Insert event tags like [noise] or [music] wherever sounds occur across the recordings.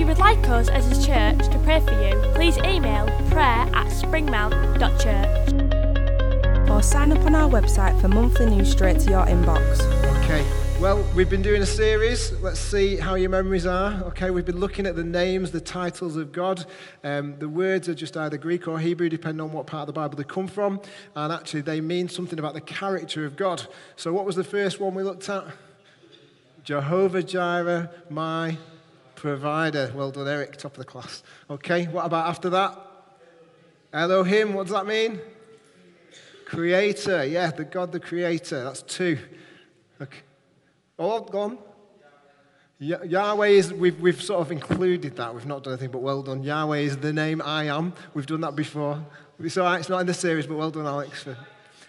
If you would like us as a church to pray for you, please email prayer at springmount.church. or sign up on our website for monthly news straight to your inbox. Okay, well, we've been doing a series. Let's see how your memories are. Okay, we've been looking at the names, the titles of God. Um, the words are just either Greek or Hebrew, depending on what part of the Bible they come from. And actually, they mean something about the character of God. So, what was the first one we looked at? Jehovah Jireh, my provider. Well done, Eric, top of the class. Okay, what about after that? Elohim, what does that mean? Creator, yeah, the God, the Creator. That's two. Okay. Oh, go on. Yahweh is, we've, we've sort of included that. We've not done anything, but well done. Yahweh is the name I am. We've done that before. It's all right, it's not in the series, but well done, Alex. For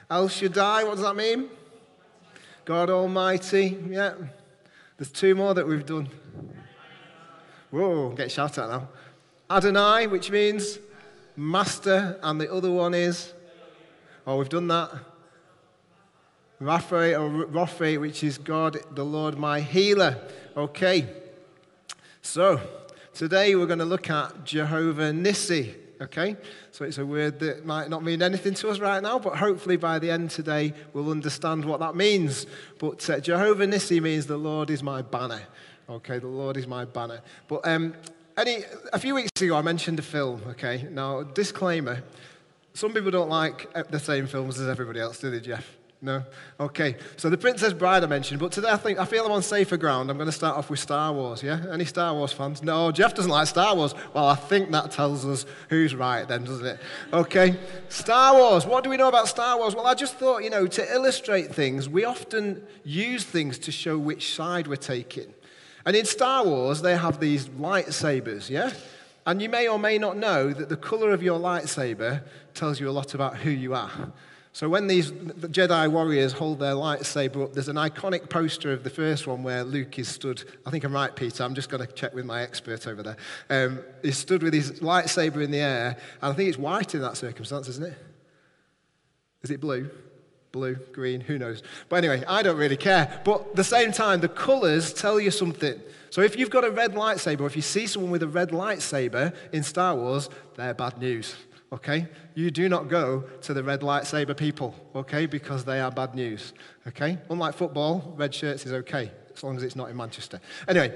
El Shaddai, what does that mean? God Almighty, yeah. There's two more that we've done. Whoa, get shouted at now. Adonai, which means master, and the other one is, oh, we've done that. Rapha or Rapha, which is God, the Lord, my healer. Okay. So, today we're going to look at Jehovah Nissi. Okay? So, it's a word that might not mean anything to us right now, but hopefully by the end today we'll understand what that means. But uh, Jehovah Nissi means the Lord is my banner. Okay, the Lord is my banner. But um, any, a few weeks ago I mentioned a film. Okay? Now, disclaimer some people don't like uh, the same films as everybody else, do they, Jeff? No? Okay. So the Princess Bride I mentioned, but today I think I feel I'm on safer ground. I'm going to start off with Star Wars, yeah? Any Star Wars fans? No, Jeff doesn't like Star Wars. Well, I think that tells us who's right then, doesn't it? Okay. Star Wars. What do we know about Star Wars? Well, I just thought, you know, to illustrate things, we often use things to show which side we're taking. And in Star Wars, they have these lightsabers, yeah? And you may or may not know that the color of your lightsaber tells you a lot about who you are. So when these Jedi warriors hold their lightsaber up, there's an iconic poster of the first one where Luke is stood. I think I'm right, Peter. I'm just going to check with my expert over there. Um, he's stood with his lightsaber in the air, and I think it's white in that circumstance, isn't it? Is it blue? Blue, green, who knows? But anyway, I don't really care. But at the same time, the colours tell you something. So if you've got a red lightsaber, if you see someone with a red lightsaber in Star Wars, they're bad news. Okay? You do not go to the red lightsaber people, okay? Because they are bad news. Okay? Unlike football, red shirts is okay, as long as it's not in Manchester. Anyway,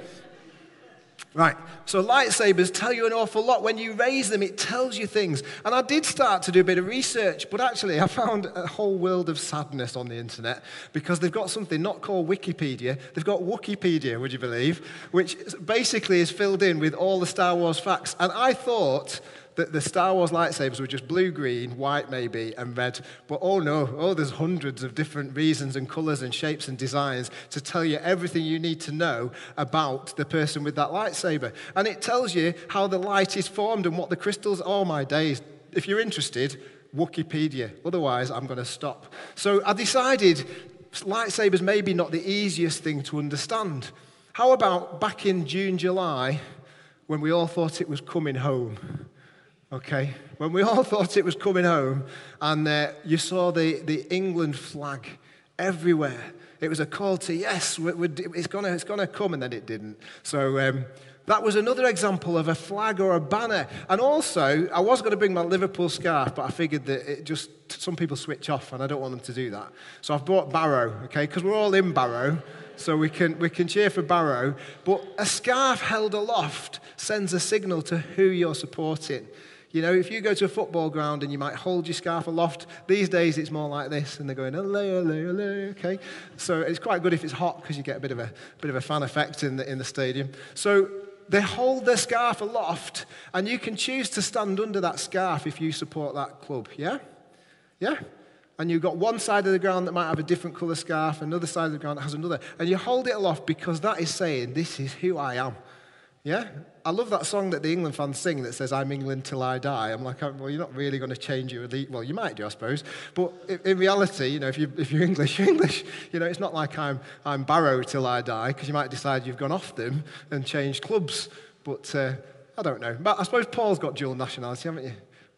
Right, so lightsabers tell you an awful lot. When you raise them, it tells you things. And I did start to do a bit of research, but actually, I found a whole world of sadness on the internet because they've got something not called Wikipedia, they've got Wookieepedia, would you believe, which basically is filled in with all the Star Wars facts. And I thought that the Star Wars lightsabers were just blue, green, white maybe, and red. But oh no, oh, there's hundreds of different reasons and colors and shapes and designs to tell you everything you need to know about the person with that lightsaber. And it tells you how the light is formed and what the crystals, oh my days. If you're interested, Wookieepedia. Otherwise, I'm going to stop. So I decided lightsabers may be not the easiest thing to understand. How about back in June, July, when we all thought it was coming home? Okay, when we all [laughs] thought it was coming home, and uh, you saw the, the England flag everywhere. It was a call to yes, we- we- it's going it's gonna come, and then it didn't. So um, that was another example of a flag or a banner. And also, I was going to bring my Liverpool scarf, but I figured that it just some people switch off, and I don't want them to do that. So I've brought Barrow, okay, because we're all in Barrow. So we can, we can cheer for Barrow, but a scarf held aloft sends a signal to who you're supporting. You know, if you go to a football ground and you might hold your scarf aloft, these days it's more like this, and they're going, hello, hello, hello, okay? So it's quite good if it's hot because you get a bit of a, bit of a fan effect in the, in the stadium. So they hold their scarf aloft, and you can choose to stand under that scarf if you support that club, yeah? Yeah? And you've got one side of the ground that might have a different colour scarf, another side of the ground that has another. And you hold it aloft because that is saying, This is who I am. Yeah? I love that song that the England fans sing that says, I'm England till I die. I'm like, well, you're not really going to change your elite. Well, you might do, I suppose. But in reality, you know, if, you, if you're English, [laughs] you're English. You know, it's not like I'm, I'm Barrow till I die, because you might decide you've gone off them and changed clubs. But uh, I don't know. But I suppose Paul's got dual nationality, haven't you?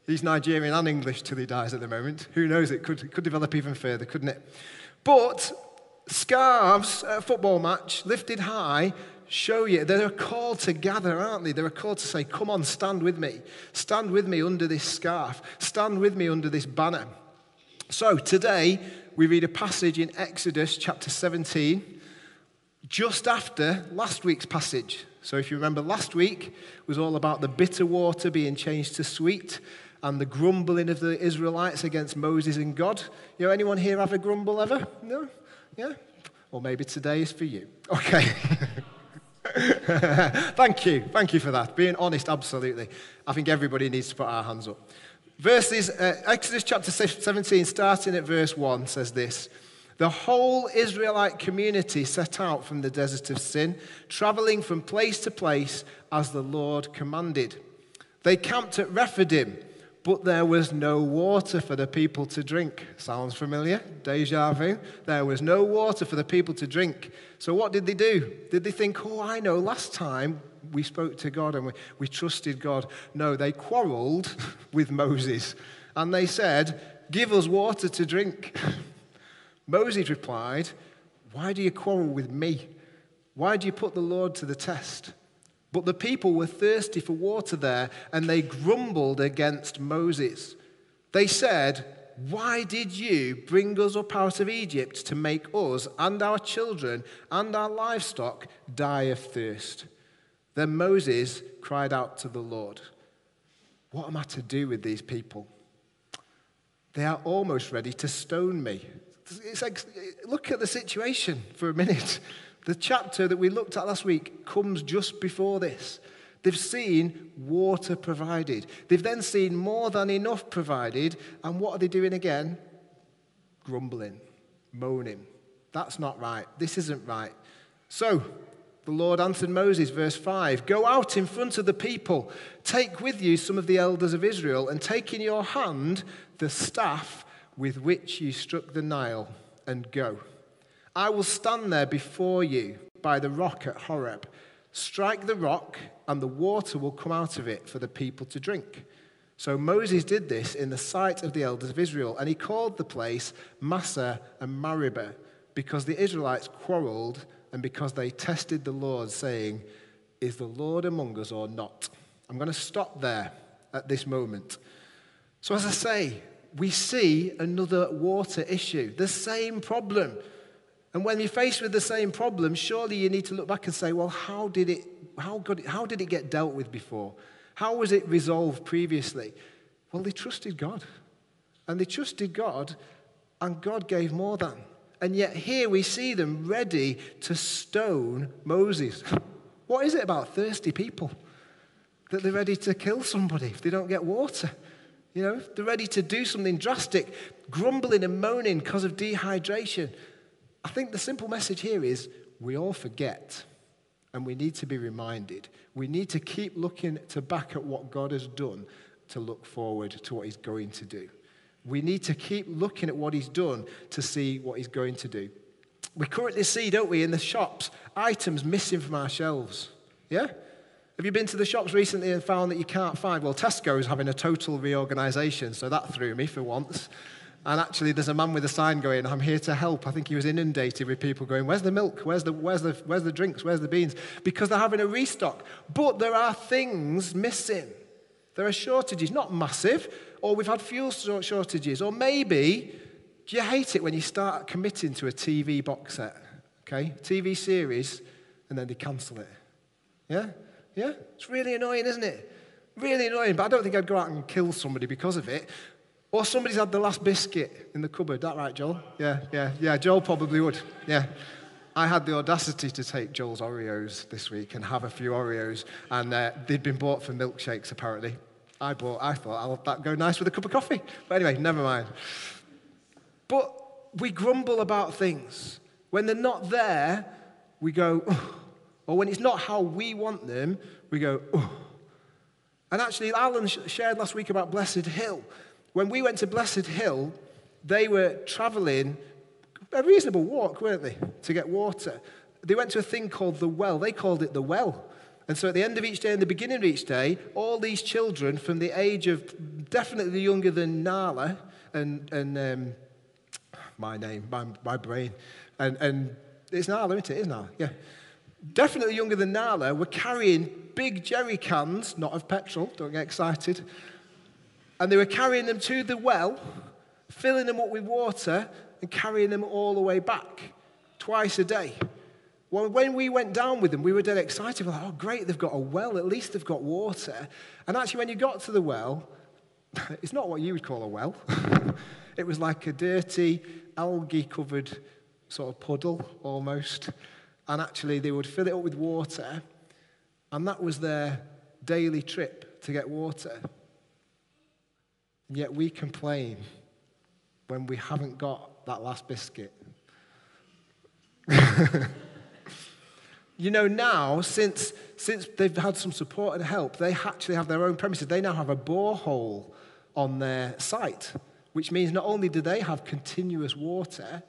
He's Nigerian and English till he dies at the moment. Who knows? It could, it could develop even further, couldn't it? But scarves at a football match, lifted high, show you they're a call to gather, aren't they? They're a call to say, Come on, stand with me. Stand with me under this scarf. Stand with me under this banner. So today, we read a passage in Exodus chapter 17, just after last week's passage. So if you remember, last week was all about the bitter water being changed to sweet and the grumbling of the Israelites against Moses and God. You know, anyone here have a grumble ever? No? Yeah? Or maybe today is for you. Okay. [laughs] [laughs] Thank you. Thank you for that. Being honest, absolutely. I think everybody needs to put our hands up. Verses, uh, Exodus chapter 17, starting at verse 1, says this The whole Israelite community set out from the desert of Sin, traveling from place to place as the Lord commanded. They camped at Rephidim but there was no water for the people to drink. Sounds familiar? Deja vu. There was no water for the people to drink. So what did they do? Did they think, oh, I know, last time we spoke to God and we, we trusted God? No, they quarreled [laughs] with Moses and they said, give us water to drink. [laughs] Moses replied, why do you quarrel with me? Why do you put the Lord to the test? But the people were thirsty for water there, and they grumbled against Moses. They said, Why did you bring us up out of Egypt to make us and our children and our livestock die of thirst? Then Moses cried out to the Lord, What am I to do with these people? They are almost ready to stone me. Like, look at the situation for a minute. The chapter that we looked at last week comes just before this. They've seen water provided. They've then seen more than enough provided. And what are they doing again? Grumbling, moaning. That's not right. This isn't right. So, the Lord answered Moses, verse 5 Go out in front of the people, take with you some of the elders of Israel, and take in your hand the staff with which you struck the Nile, and go. I will stand there before you by the rock at Horeb. Strike the rock, and the water will come out of it for the people to drink. So Moses did this in the sight of the elders of Israel, and he called the place Massah and Meribah, because the Israelites quarreled and because they tested the Lord, saying, Is the Lord among us or not? I'm going to stop there at this moment. So, as I say, we see another water issue, the same problem. And when you're faced with the same problem, surely you need to look back and say, well, how did it, how, good, how did it get dealt with before? How was it resolved previously? Well, they trusted God. And they trusted God, and God gave more than. And yet here we see them ready to stone Moses. [laughs] What is it about thirsty people? That they're ready to kill somebody if they don't get water. You know, they're ready to do something drastic, grumbling and moaning because of dehydration. I think the simple message here is we all forget and we need to be reminded. We need to keep looking to back at what God has done to look forward to what he's going to do. We need to keep looking at what he's done to see what he's going to do. We currently see, don't we, in the shops, items missing from our shelves. Yeah? Have you been to the shops recently and found that you can't find? Well, Tesco's having a total reorganization, so that threw me for once. And actually, there's a man with a sign going, I'm here to help. I think he was inundated with people going, Where's the milk? Where's the, where's the, where's the drinks? Where's the beans? Because they're having a restock. But there are things missing. There are shortages, not massive, or we've had fuel shortages, or maybe do you hate it when you start committing to a TV box set, okay? TV series, and then they cancel it? Yeah? Yeah? It's really annoying, isn't it? Really annoying, but I don't think I'd go out and kill somebody because of it. Or somebody's had the last biscuit in the cupboard. That right, Joel? Yeah, yeah, yeah. Joel probably would. Yeah. I had the audacity to take Joel's Oreos this week and have a few Oreos, and uh, they'd been bought for milkshakes apparently. I bought. I thought I'll that go nice with a cup of coffee. But anyway, never mind. But we grumble about things when they're not there. We go, oh, or when it's not how we want them, we go, oh. And actually, Alan sh- shared last week about Blessed Hill. When we went to Blessed Hill, they were traveling a reasonable walk, weren't they, to get water. They went to a thing called the well. They called it the well. And so at the end of each day and the beginning of each day, all these children from the age of definitely younger than Nala and, and um, my name, my, my brain, and, and it's Nala, isn't it? It's Nala, yeah. Definitely younger than Nala were carrying big jerry cans, not of petrol, don't get excited. And they were carrying them to the well, filling them up with water, and carrying them all the way back twice a day. Well, when we went down with them, we were dead excited. We're like, oh, great, they've got a well. At least they've got water. And actually, when you got to the well, [laughs] it's not what you would call a well. [laughs] it was like a dirty, algae covered sort of puddle almost. And actually, they would fill it up with water. And that was their daily trip to get water. And yet we complain when we haven't got that last biscuit. [laughs] you know, now, since, since they've had some support and help, they actually have their own premises. They now have a borehole on their site, which means not only do they have continuous water,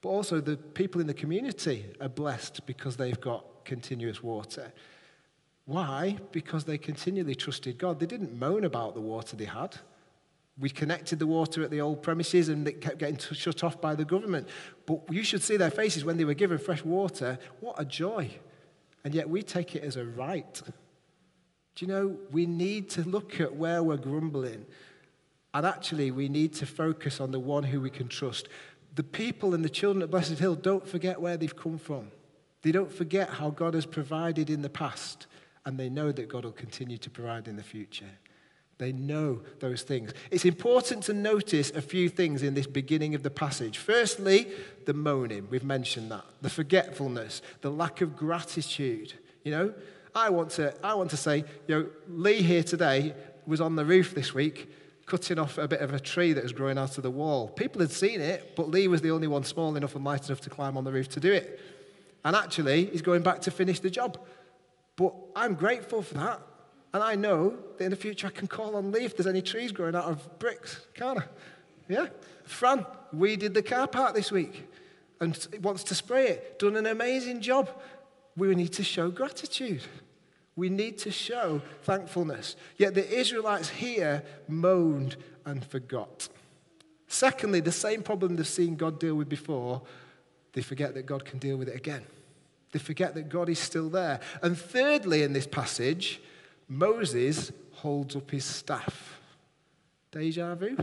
but also the people in the community are blessed because they've got continuous water. Why? Because they continually trusted God. They didn't moan about the water they had. We connected the water at the old premises and it kept getting shut off by the government. But you should see their faces when they were given fresh water. What a joy. And yet we take it as a right. Do you know, we need to look at where we're grumbling. And actually, we need to focus on the one who we can trust. The people and the children at Blessed Hill don't forget where they've come from. They don't forget how God has provided in the past, and they know that God will continue to provide in the future. They know those things. It's important to notice a few things in this beginning of the passage. Firstly, the moaning. We've mentioned that. The forgetfulness, the lack of gratitude. You know, I want to, I want to say, you know, Lee here today was on the roof this week cutting off a bit of a tree that was growing out of the wall. People had seen it, but Lee was the only one small enough and light enough to climb on the roof to do it. And actually, he's going back to finish the job. But I'm grateful for that. And I know that in the future I can call on Lee if there's any trees growing out of bricks, can't I? Yeah? Fran, we did the car park this week and wants to spray it. Done an amazing job. We need to show gratitude. We need to show thankfulness. Yet the Israelites here moaned and forgot. Secondly, the same problem they've seen God deal with before, they forget that God can deal with it again. They forget that God is still there. And thirdly, in this passage, Moses holds up his staff. Deja vu?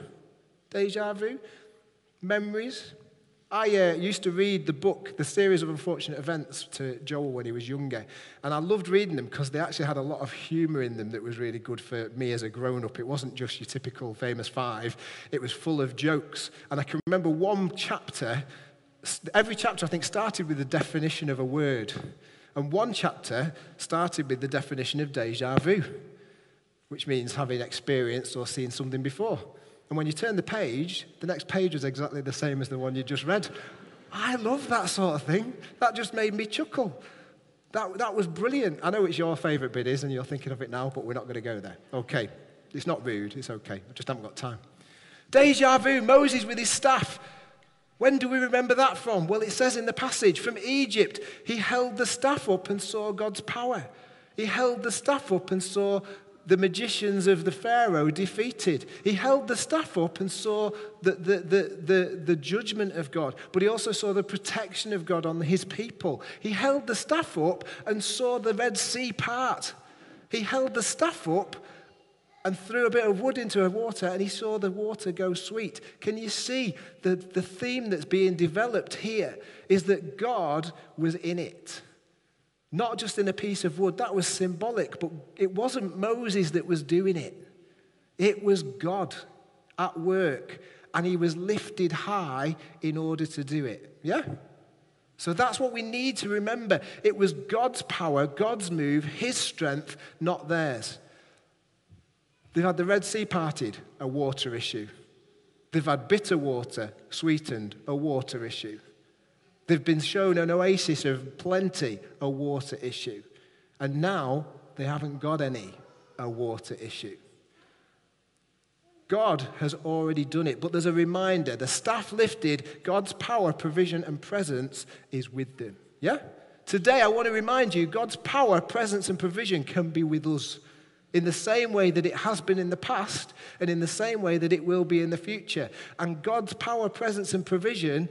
Deja vu? Memories? I uh, used to read the book, The Series of Unfortunate Events, to Joel when he was younger. And I loved reading them because they actually had a lot of humour in them that was really good for me as a grown up. It wasn't just your typical famous five, it was full of jokes. And I can remember one chapter, every chapter I think started with the definition of a word. And one chapter started with the definition of deja vu, which means having experienced or seen something before. And when you turn the page, the next page was exactly the same as the one you just read. I love that sort of thing. That just made me chuckle. That, that was brilliant. I know it's your favourite bit, is, and you're thinking of it now, but we're not going to go there. Okay. It's not rude. It's okay. I just haven't got time. Deja vu, Moses with his staff. When do we remember that from? Well, it says in the passage from Egypt, he held the staff up and saw God's power. He held the staff up and saw the magicians of the Pharaoh defeated. He held the staff up and saw the, the, the, the, the judgment of God, but he also saw the protection of God on his people. He held the staff up and saw the Red Sea part. He held the staff up and threw a bit of wood into the water and he saw the water go sweet. Can you see the, the theme that's being developed here is that God was in it. Not just in a piece of wood, that was symbolic, but it wasn't Moses that was doing it. It was God at work, and he was lifted high in order to do it. Yeah? So that's what we need to remember. It was God's power, God's move, his strength, not theirs. They've had the Red Sea parted, a water issue. They've had bitter water sweetened, a water issue. They've been shown an oasis of plenty, a water issue. And now they haven't got any, a water issue. God has already done it, but there's a reminder. The staff lifted, God's power, provision, and presence is with them. Yeah? Today, I want to remind you God's power, presence, and provision can be with us in the same way that it has been in the past and in the same way that it will be in the future. And God's power, presence, and provision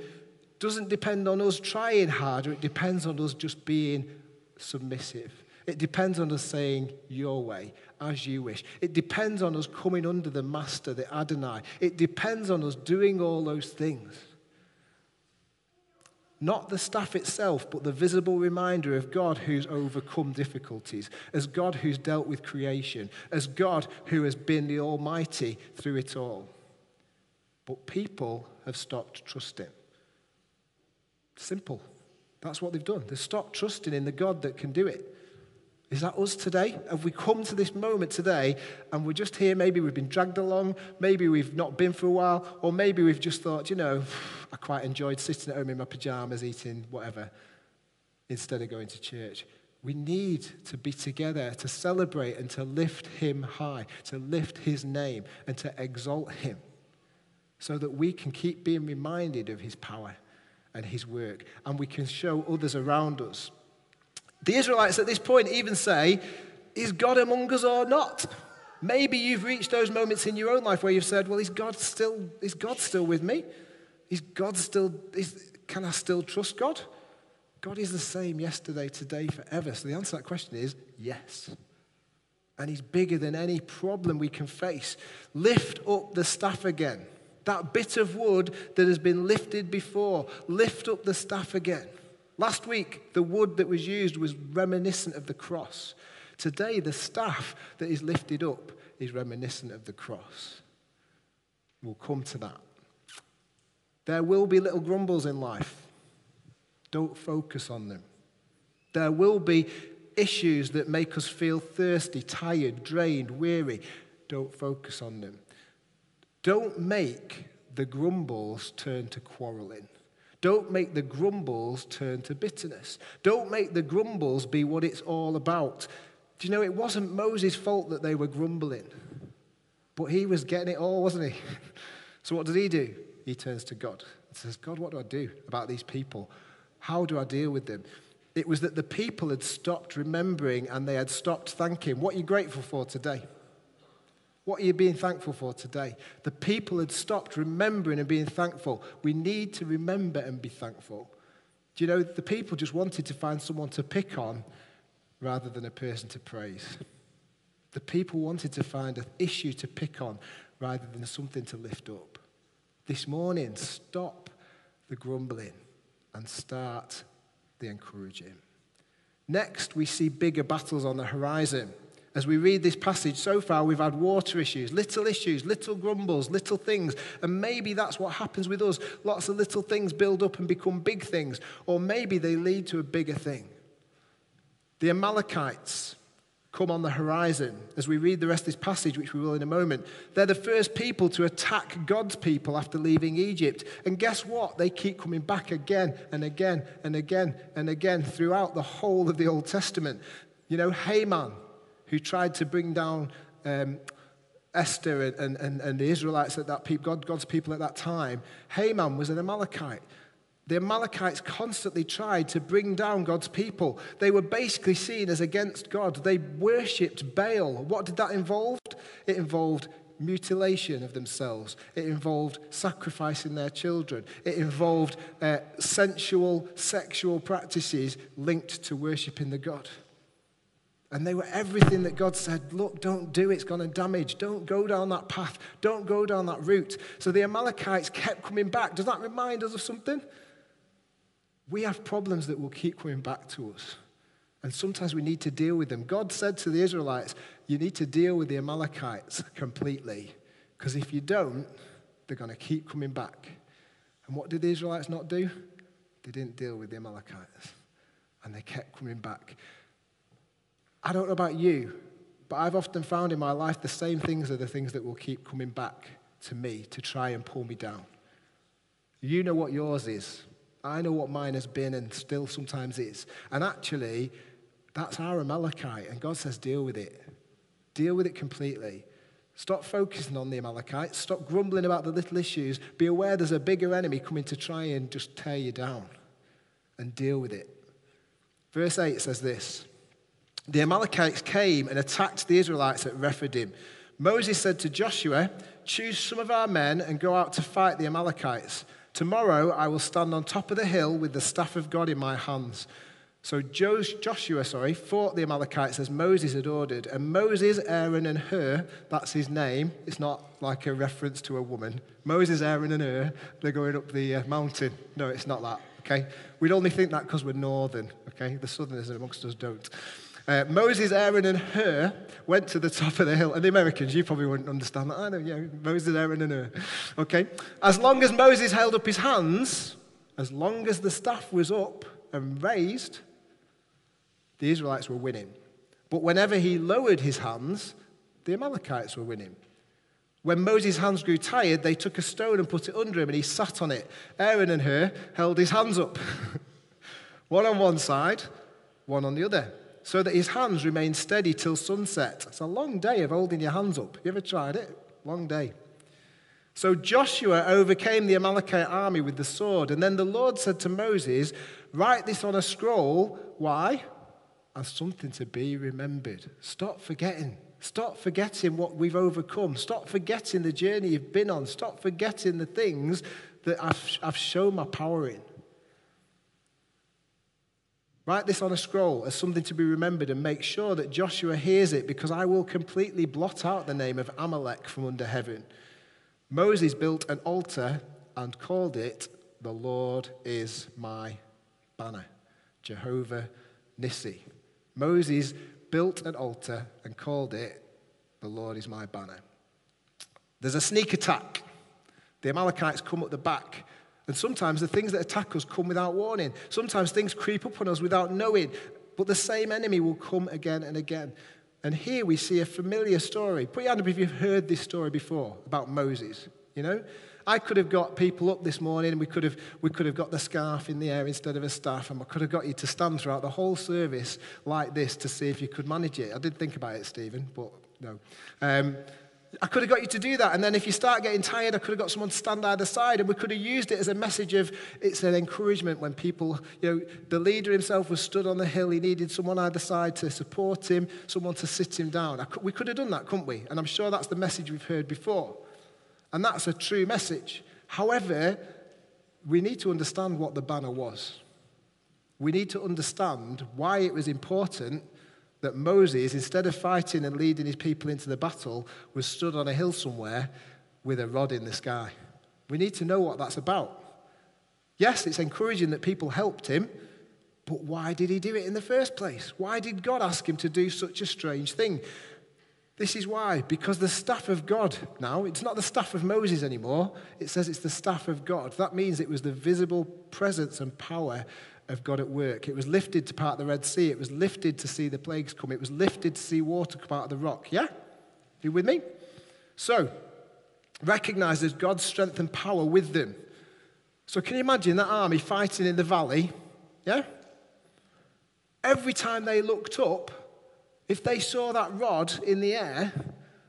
doesn't depend on us trying harder, it depends on us just being submissive. It depends on us saying your way, as you wish. It depends on us coming under the Master, the Adonai. It depends on us doing all those things. Not the staff itself, but the visible reminder of God who's overcome difficulties, as God who's dealt with creation, as God who has been the Almighty through it all. But people have stopped trusting. Simple. That's what they've done. They've stopped trusting in the God that can do it. Is that us today? Have we come to this moment today and we're just here? Maybe we've been dragged along, maybe we've not been for a while, or maybe we've just thought, you know, I quite enjoyed sitting at home in my pajamas, eating whatever, instead of going to church. We need to be together to celebrate and to lift him high, to lift his name and to exalt him so that we can keep being reminded of his power and his work and we can show others around us the Israelites at this point even say, Is God among us or not? Maybe you've reached those moments in your own life where you've said, Well, is God still, is God still with me? Is God still, is, can I still trust God? God is the same yesterday, today, forever. So the answer to that question is yes. And He's bigger than any problem we can face. Lift up the staff again. That bit of wood that has been lifted before, lift up the staff again. Last week, the wood that was used was reminiscent of the cross. Today, the staff that is lifted up is reminiscent of the cross. We'll come to that. There will be little grumbles in life. Don't focus on them. There will be issues that make us feel thirsty, tired, drained, weary. Don't focus on them. Don't make the grumbles turn to quarreling. Don't make the grumbles turn to bitterness. Don't make the grumbles be what it's all about. Do you know it wasn't Moses' fault that they were grumbling? But he was getting it all, wasn't he? [laughs] so what did he do? He turns to God and says, God, what do I do about these people? How do I deal with them? It was that the people had stopped remembering and they had stopped thanking. What are you grateful for today? What are you being thankful for today? The people had stopped remembering and being thankful. We need to remember and be thankful. Do you know, the people just wanted to find someone to pick on rather than a person to praise. The people wanted to find an issue to pick on rather than something to lift up. This morning, stop the grumbling and start the encouraging. Next, we see bigger battles on the horizon as we read this passage, so far we've had water issues, little issues, little grumbles, little things. And maybe that's what happens with us. Lots of little things build up and become big things. Or maybe they lead to a bigger thing. The Amalekites come on the horizon as we read the rest of this passage, which we will in a moment. They're the first people to attack God's people after leaving Egypt. And guess what? They keep coming back again and again and again and again throughout the whole of the Old Testament. You know, Haman who tried to bring down um, Esther and, and, and the Israelites at that people, God, God's people at that time, Haman was an Amalekite. The Amalekites constantly tried to bring down God's people. They were basically seen as against God. They worshipped Baal. What did that involve? It involved mutilation of themselves. It involved sacrificing their children. It involved uh, sensual, sexual practices linked to worshipping the God. And they were everything that God said, look, don't do it, it's going to damage. Don't go down that path. Don't go down that route. So the Amalekites kept coming back. Does that remind us of something? We have problems that will keep coming back to us. And sometimes we need to deal with them. God said to the Israelites, you need to deal with the Amalekites completely. Because if you don't, they're going to keep coming back. And what did the Israelites not do? They didn't deal with the Amalekites. And they kept coming back. I don't know about you, but I've often found in my life the same things are the things that will keep coming back to me to try and pull me down. You know what yours is. I know what mine has been and still sometimes is. And actually, that's our Amalekite. And God says, deal with it. Deal with it completely. Stop focusing on the Amalekites. Stop grumbling about the little issues. Be aware there's a bigger enemy coming to try and just tear you down. And deal with it. Verse 8 says this The Amalekites came and attacked the Israelites at Rephidim. Moses said to Joshua, Choose some of our men and go out to fight the Amalekites. Tomorrow I will stand on top of the hill with the staff of God in my hands. So Joshua, sorry, fought the Amalekites as Moses had ordered. And Moses, Aaron, and Hur, that's his name. It's not like a reference to a woman. Moses, Aaron, and Hur, they're going up the uh, mountain. No, it's not that, okay? We'd only think that because we're northern, okay? The southerners amongst us don't. Uh, Moses, Aaron, and Hur went to the top of the hill. And the Americans, you probably wouldn't understand that. I know, yeah, Moses, Aaron, and Hur. Okay? As long as Moses held up his hands, as long as the staff was up and raised, the Israelites were winning. But whenever he lowered his hands, the Amalekites were winning. When Moses' hands grew tired, they took a stone and put it under him, and he sat on it. Aaron and Hur held his hands up, [laughs] one on one side, one on the other so that his hands remain steady till sunset. It's a long day of holding your hands up. You ever tried it? Long day. So Joshua overcame the Amalekite army with the sword. And then the Lord said to Moses, Write this on a scroll. Why? As something to be remembered. Stop forgetting. Stop forgetting what we've overcome. Stop forgetting the journey you've been on. Stop forgetting the things that I've, I've shown my power in. Write this on a scroll as something to be remembered and make sure that Joshua hears it because I will completely blot out the name of Amalek from under heaven. Moses built an altar and called it, The Lord is my banner, Jehovah Nissi. Moses built an altar and called it, The Lord is my banner. There's a sneak attack. The Amalekites come up the back and sometimes the things that attack us come without warning. Sometimes things creep up on us without knowing. But the same enemy will come again and again. And here we see a familiar story. Put your hand up if you've heard this story before about Moses. You know? I could have got people up this morning, we could have, we could have got the scarf in the air instead of a staff, and I could have got you to stand throughout the whole service like this to see if you could manage it. I did think about it, Stephen, but no. Um, I could have got you to do that. And then if you start getting tired, I could have got someone to stand either side. And we could have used it as a message of it's an encouragement when people, you know, the leader himself was stood on the hill. He needed someone either side to support him, someone to sit him down. Could, we could have done that, couldn't we? And I'm sure that's the message we've heard before. And that's a true message. However, we need to understand what the banner was. We need to understand why it was important that Moses, instead of fighting and leading his people into the battle, was stood on a hill somewhere with a rod in the sky. We need to know what that's about. Yes, it's encouraging that people helped him, but why did he do it in the first place? Why did God ask him to do such a strange thing? This is why, because the staff of God now, it's not the staff of Moses anymore. It says it's the staff of God. That means it was the visible presence and power of God at work. It was lifted to part the Red Sea. It was lifted to see the plagues come. It was lifted to see water come out of the rock. Yeah? You with me? So, recognizes God's strength and power with them. So, can you imagine that army fighting in the valley? Yeah? Every time they looked up, if they saw that rod in the air,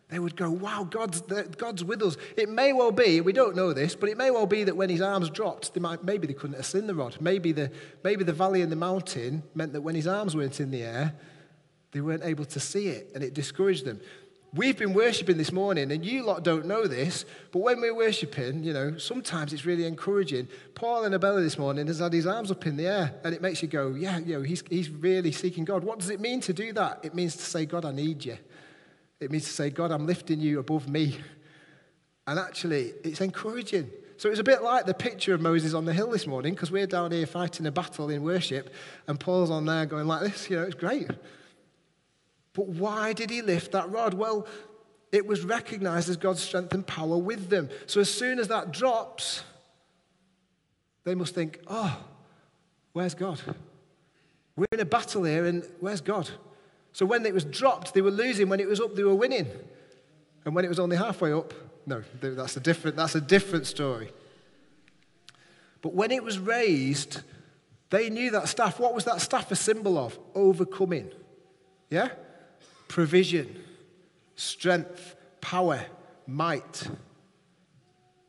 they would go, wow, God's, God's with us. It may well be, we don't know this, but it may well be that when his arms dropped, they might, maybe they couldn't have seen the rod. Maybe the, maybe the valley and the mountain meant that when his arms weren't in the air, they weren't able to see it, and it discouraged them. We've been worshipping this morning, and you lot don't know this, but when we're worshipping, you know, sometimes it's really encouraging. Paul and Abella this morning has had his arms up in the air, and it makes you go, yeah, you know, he's, he's really seeking God. What does it mean to do that? It means to say, God, I need you. It means to say, God, I'm lifting you above me. And actually, it's encouraging. So it's a bit like the picture of Moses on the hill this morning, because we're down here fighting a battle in worship, and Paul's on there going like this, you know, it's great. But why did he lift that rod? Well, it was recognized as God's strength and power with them. So as soon as that drops, they must think, oh, where's God? We're in a battle here, and where's God? So when it was dropped, they were losing. When it was up, they were winning. And when it was only halfway up, no, that's a different, that's a different story. But when it was raised, they knew that staff. What was that staff a symbol of? Overcoming. Yeah? Provision, strength, power, might.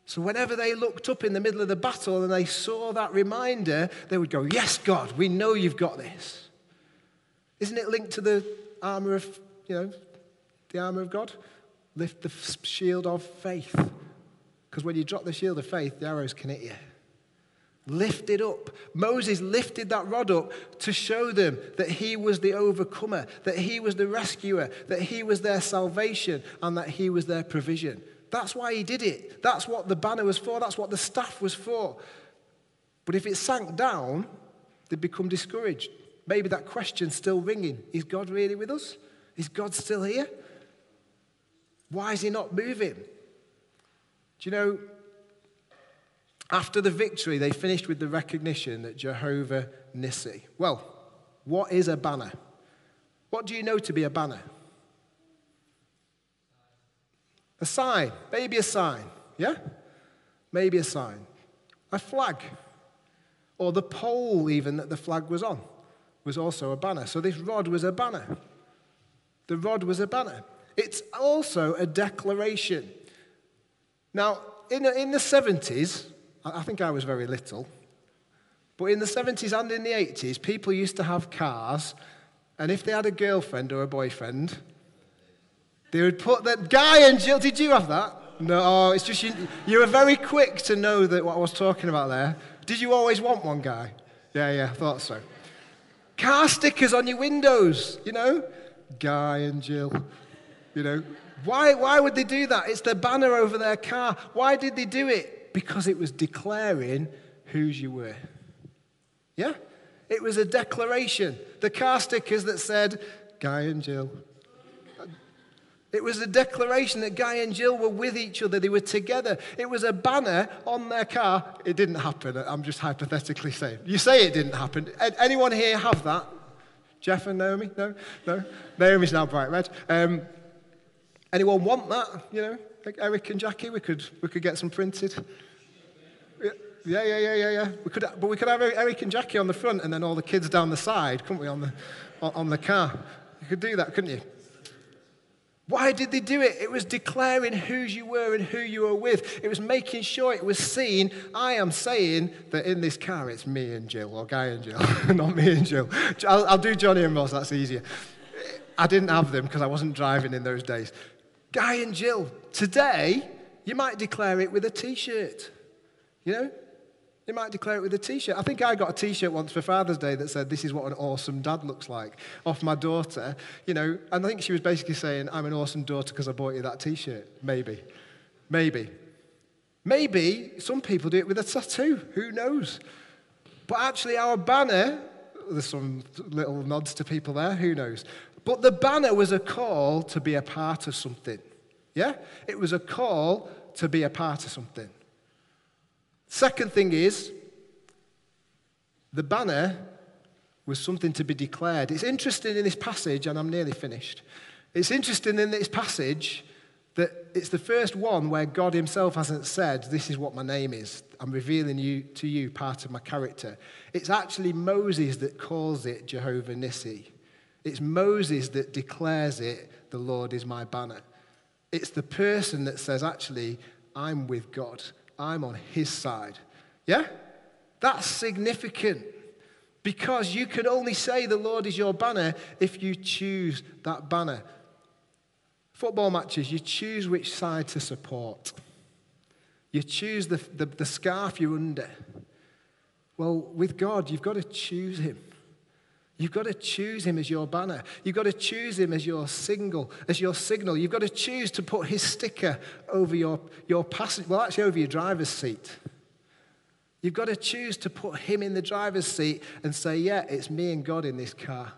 So, whenever they looked up in the middle of the battle and they saw that reminder, they would go, Yes, God, we know you've got this. Isn't it linked to the armor of, you know, the armor of God? Lift the shield of faith. Because when you drop the shield of faith, the arrows can hit you. Lift it up. Moses lifted that rod up to show them that he was the overcomer, that he was the rescuer, that he was their salvation, and that he was their provision. That's why he did it. That's what the banner was for. That's what the staff was for. But if it sank down, they'd become discouraged. Maybe that question's still ringing Is God really with us? Is God still here? Why is he not moving? Do you know, after the victory, they finished with the recognition that Jehovah Nissi. Well, what is a banner? What do you know to be a banner? A sign, maybe a sign, yeah? Maybe a sign. A flag, or the pole, even that the flag was on, was also a banner. So this rod was a banner. The rod was a banner. It's also a declaration. Now, in, in the 70s, I think I was very little, but in the 70s and in the 80s, people used to have cars, and if they had a girlfriend or a boyfriend, they would put that guy and Jill. Did you have that? No, oh, it's just you, you were very quick to know that what I was talking about there. Did you always want one guy? Yeah, yeah, I thought so. Car stickers on your windows, you know? Guy and Jill, you know? Why, why would they do that? It's their banner over their car. Why did they do it? Because it was declaring whose you were. Yeah? It was a declaration. The car stickers that said, Guy and Jill, it was a declaration that Guy and Jill were with each other, they were together. It was a banner on their car. It didn't happen, I'm just hypothetically saying. You say it didn't happen. Anyone here have that? Jeff and Naomi? No? No? Naomi's now bright red. Um, anyone want that? You know, like Eric and Jackie, we could, we could get some printed. Yeah, yeah, yeah, yeah, yeah. We could, but we could have Eric and Jackie on the front and then all the kids down the side, couldn't we, on the, on the car? You could do that, couldn't you? Why did they do it? It was declaring who you were and who you were with. It was making sure it was seen. I am saying that in this car it's me and Jill, or Guy and Jill, [laughs] not me and Jill. I'll, I'll, do Johnny and Ross, that's easier. I didn't have them because I wasn't driving in those days. Guy and Jill. Today, you might declare it with a t shirt. You know, they might declare it with a t shirt. I think I got a t shirt once for Father's Day that said, This is what an awesome dad looks like, off my daughter. You know, and I think she was basically saying, I'm an awesome daughter because I bought you that t shirt. Maybe. Maybe. Maybe some people do it with a tattoo. Who knows? But actually, our banner, there's some little nods to people there, who knows? But the banner was a call to be a part of something. Yeah? It was a call to be a part of something. Second thing is, the banner was something to be declared. It's interesting in this passage, and I'm nearly finished. It's interesting in this passage that it's the first one where God Himself hasn't said, This is what my name is. I'm revealing you, to you part of my character. It's actually Moses that calls it Jehovah Nissi. It's Moses that declares it, The Lord is my banner. It's the person that says, Actually, I'm with God. I'm on his side. Yeah? That's significant because you can only say the Lord is your banner if you choose that banner. Football matches, you choose which side to support. You choose the, the, the scarf you're under. Well, with God, you've got to choose Him. You've got to choose him as your banner. You've got to choose him as your signal, as your signal. You've got to choose to put his sticker over your, your passenger, well, actually over your driver's seat. You've got to choose to put him in the driver's seat and say, yeah, it's me and God in this car.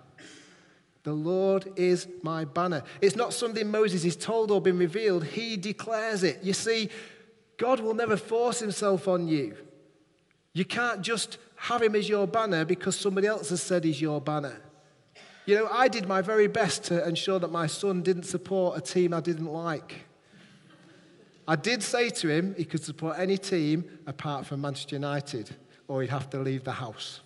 The Lord is my banner. It's not something Moses is told or been revealed. He declares it. You see, God will never force himself on you. You can't just have him as your banner because somebody else has said he's your banner. You know, I did my very best to ensure that my son didn't support a team I didn't like. I did say to him he could support any team apart from Manchester United. or he'd have to leave the house.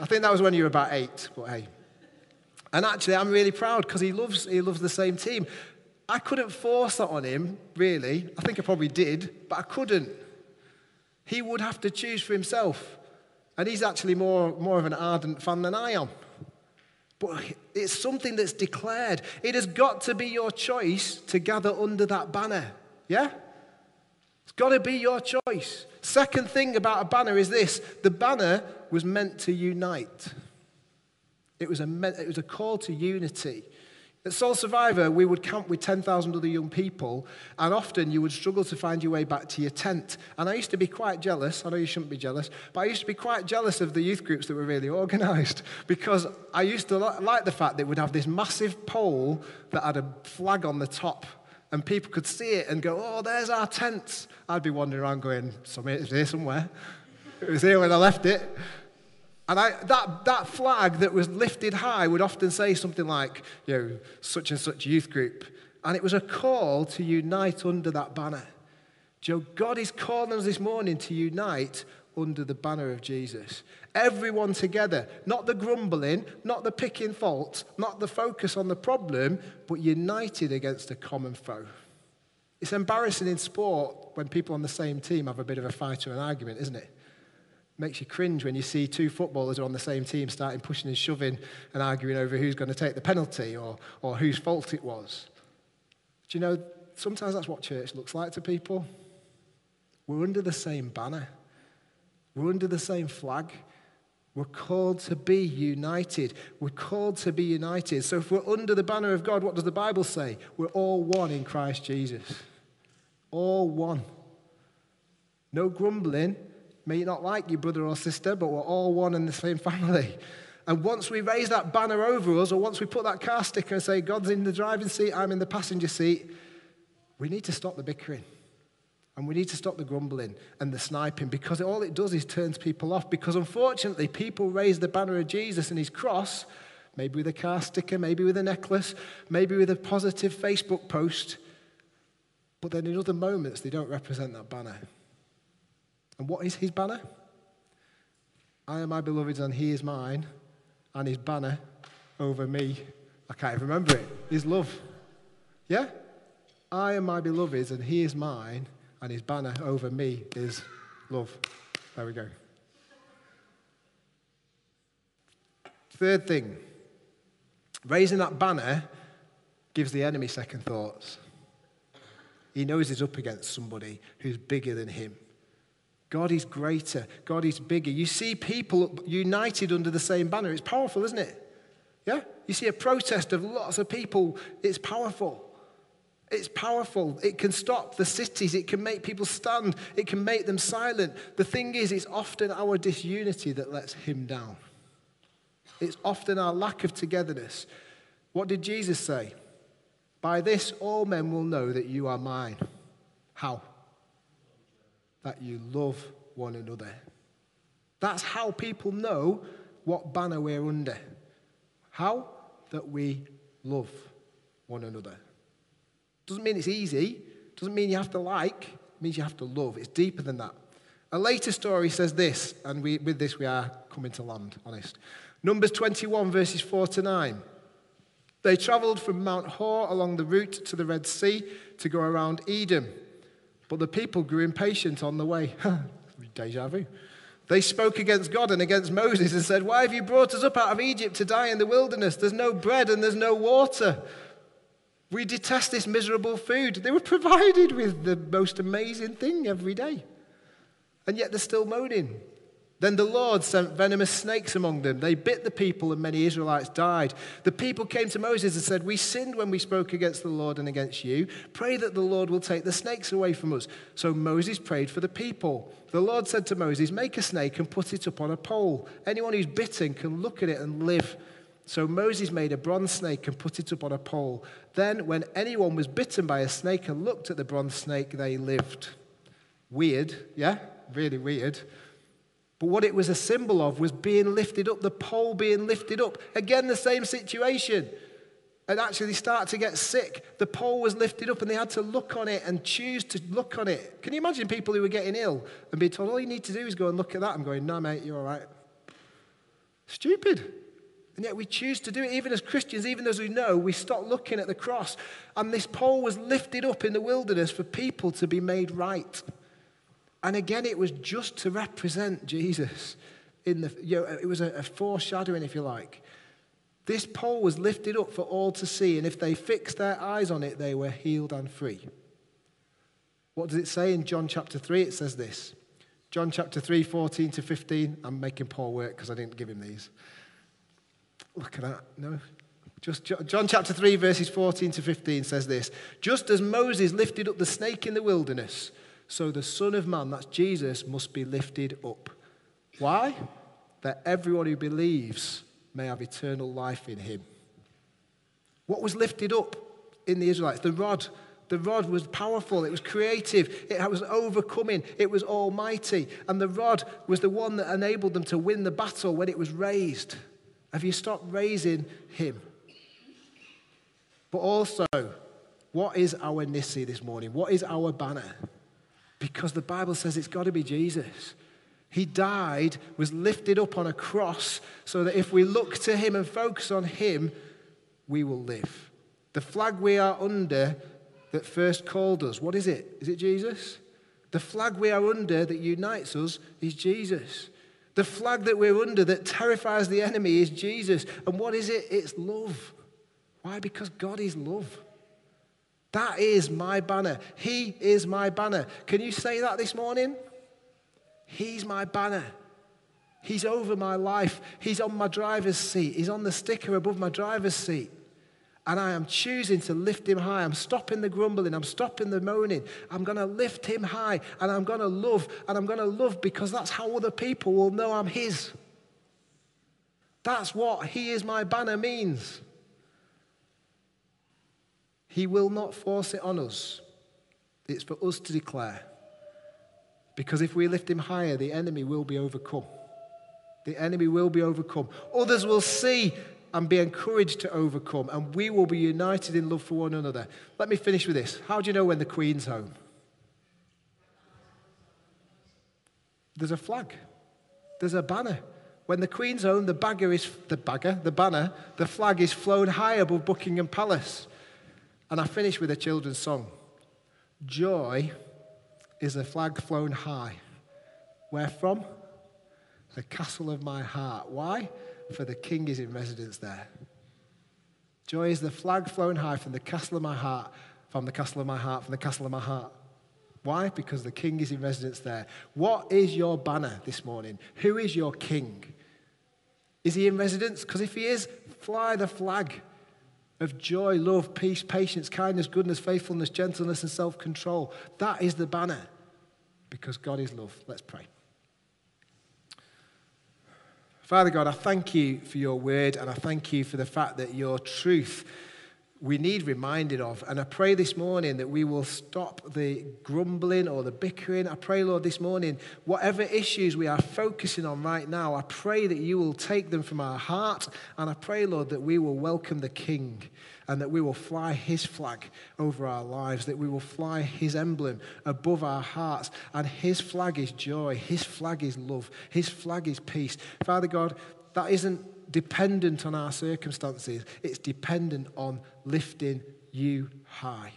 I think that was when you were about eight, but hey. And actually, I'm really proud because he loves, he loves the same team. I couldn't force that on him, really. I think I probably did, but I couldn't. He would have to choose for himself. And he's actually more, more of an ardent fan than I am. But it's something that's declared. It has got to be your choice to gather under that banner. Yeah? It's got to be your choice. Second thing about a banner is this the banner was meant to unite, it was a, it was a call to unity. At Soul Survivor, we would camp with 10,000 other young people, and often you would struggle to find your way back to your tent. And I used to be quite jealous. I know you shouldn't be jealous, but I used to be quite jealous of the youth groups that were really organised [laughs] because I used to like the fact that we'd have this massive pole that had a flag on the top, and people could see it and go, Oh, there's our tent. I'd be wandering around going, It's here somewhere. [laughs] It was here when I left it. And I, that, that flag that was lifted high would often say something like, you know, such and such youth group. And it was a call to unite under that banner. Joe, God is calling us this morning to unite under the banner of Jesus. Everyone together, not the grumbling, not the picking faults, not the focus on the problem, but united against a common foe. It's embarrassing in sport when people on the same team have a bit of a fight or an argument, isn't it? Makes you cringe when you see two footballers are on the same team starting pushing and shoving and arguing over who's going to take the penalty or, or whose fault it was. Do you know, sometimes that's what church looks like to people. We're under the same banner, we're under the same flag. We're called to be united. We're called to be united. So if we're under the banner of God, what does the Bible say? We're all one in Christ Jesus. All one. No grumbling, may not like your brother or sister, but we're all one in the same family. And once we raise that banner over us, or once we put that car sticker and say, God's in the driving seat, I'm in the passenger seat, we need to stop the bickering. And we need to stop the grumbling and the sniping because all it does is turns people off. Because unfortunately, people raise the banner of Jesus and his cross, maybe with a car sticker, maybe with a necklace, maybe with a positive Facebook post, but then in other moments, they don't represent that banner. And what is his banner? I am my beloved's and he is mine, and his banner over me. I can't even remember it. His love. Yeah? I am my beloved's and he is mine, and his banner over me is love. There we go. Third thing raising that banner gives the enemy second thoughts. He knows he's up against somebody who's bigger than him. God is greater. God is bigger. You see people united under the same banner. It's powerful, isn't it? Yeah? You see a protest of lots of people. It's powerful. It's powerful. It can stop the cities. It can make people stand. It can make them silent. The thing is, it's often our disunity that lets him down. It's often our lack of togetherness. What did Jesus say? By this, all men will know that you are mine. How? That you love one another. That's how people know what banner we're under. How? That we love one another. Doesn't mean it's easy, doesn't mean you have to like, it means you have to love. It's deeper than that. A later story says this, and we, with this we are coming to land, honest. Numbers 21, verses 4 to 9. They travelled from Mount Hor along the route to the Red Sea to go around Edom. But the people grew impatient on the way. [laughs] Deja vu. They spoke against God and against Moses and said, Why have you brought us up out of Egypt to die in the wilderness? There's no bread and there's no water. We detest this miserable food. They were [laughs] provided with the most amazing thing every day. And yet they're still moaning. Then the Lord sent venomous snakes among them. They bit the people, and many Israelites died. The people came to Moses and said, We sinned when we spoke against the Lord and against you. Pray that the Lord will take the snakes away from us. So Moses prayed for the people. The Lord said to Moses, Make a snake and put it up on a pole. Anyone who's bitten can look at it and live. So Moses made a bronze snake and put it up on a pole. Then, when anyone was bitten by a snake and looked at the bronze snake, they lived. Weird, yeah? Really weird. But what it was a symbol of was being lifted up, the pole being lifted up. Again, the same situation. and actually they start to get sick. The pole was lifted up and they had to look on it and choose to look on it. Can you imagine people who were getting ill and being told, all you need to do is go and look at that? I'm going, no, mate, you're all right. Stupid. And yet we choose to do it, even as Christians, even as we know, we stop looking at the cross. And this pole was lifted up in the wilderness for people to be made right. And again, it was just to represent Jesus. In the, you know, it was a, a foreshadowing, if you like. This pole was lifted up for all to see, and if they fixed their eyes on it, they were healed and free. What does it say in John chapter 3? It says this John chapter 3, 14 to 15. I'm making Paul work because I didn't give him these. Look at that. No. Just John chapter 3, verses 14 to 15 says this Just as Moses lifted up the snake in the wilderness, so the Son of Man, that's Jesus, must be lifted up. Why? That everyone who believes may have eternal life in him. What was lifted up in the Israelites? The rod. The rod was powerful, it was creative, it was overcoming, it was almighty. And the rod was the one that enabled them to win the battle when it was raised. Have you stopped raising him? But also, what is our Nissi this morning? What is our banner? Because the Bible says it's got to be Jesus. He died, was lifted up on a cross, so that if we look to him and focus on him, we will live. The flag we are under that first called us, what is it? Is it Jesus? The flag we are under that unites us is Jesus. The flag that we're under that terrifies the enemy is Jesus. And what is it? It's love. Why? Because God is love. That is my banner. He is my banner. Can you say that this morning? He's my banner. He's over my life. He's on my driver's seat. He's on the sticker above my driver's seat. And I am choosing to lift him high. I'm stopping the grumbling. I'm stopping the moaning. I'm going to lift him high and I'm going to love. And I'm going to love because that's how other people will know I'm his. That's what he is my banner means. He will not force it on us. It's for us to declare. Because if we lift him higher, the enemy will be overcome. The enemy will be overcome. Others will see and be encouraged to overcome, and we will be united in love for one another. Let me finish with this. How do you know when the Queen's home? There's a flag, there's a banner. When the Queen's home, the bagger is the bagger, the banner, the flag is flown high above Buckingham Palace. And I finish with a children's song. Joy is a flag flown high. Where from? The castle of my heart. Why? For the king is in residence there. Joy is the flag flown high from the castle of my heart, from the castle of my heart, from the castle of my heart. Why? Because the king is in residence there. What is your banner this morning? Who is your king? Is he in residence? Because if he is, fly the flag of joy, love, peace, patience, kindness, goodness, faithfulness, gentleness, and self control. That is the banner because God is love. Let's pray. Father God, I thank you for your word and I thank you for the fact that your truth we need reminded of. And I pray this morning that we will stop the grumbling or the bickering. I pray, Lord, this morning, whatever issues we are focusing on right now, I pray that you will take them from our heart. And I pray, Lord, that we will welcome the King and that we will fly his flag over our lives, that we will fly his emblem above our hearts. And his flag is joy, his flag is love, his flag is peace. Father God, that isn't dependent on our circumstances, it's dependent on lifting you high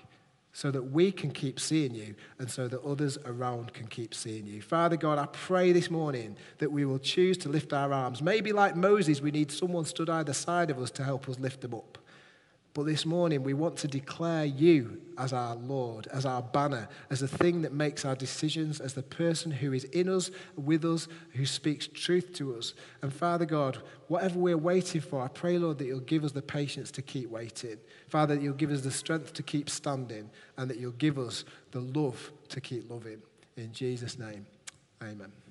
so that we can keep seeing you and so that others around can keep seeing you. Father God, I pray this morning that we will choose to lift our arms. Maybe like Moses, we need someone stood either side of us to help us lift them up. But this morning, we want to declare you as our Lord, as our banner, as the thing that makes our decisions, as the person who is in us, with us, who speaks truth to us. And Father God, whatever we're waiting for, I pray, Lord, that you'll give us the patience to keep waiting. Father, that you'll give us the strength to keep standing, and that you'll give us the love to keep loving. In Jesus' name, amen.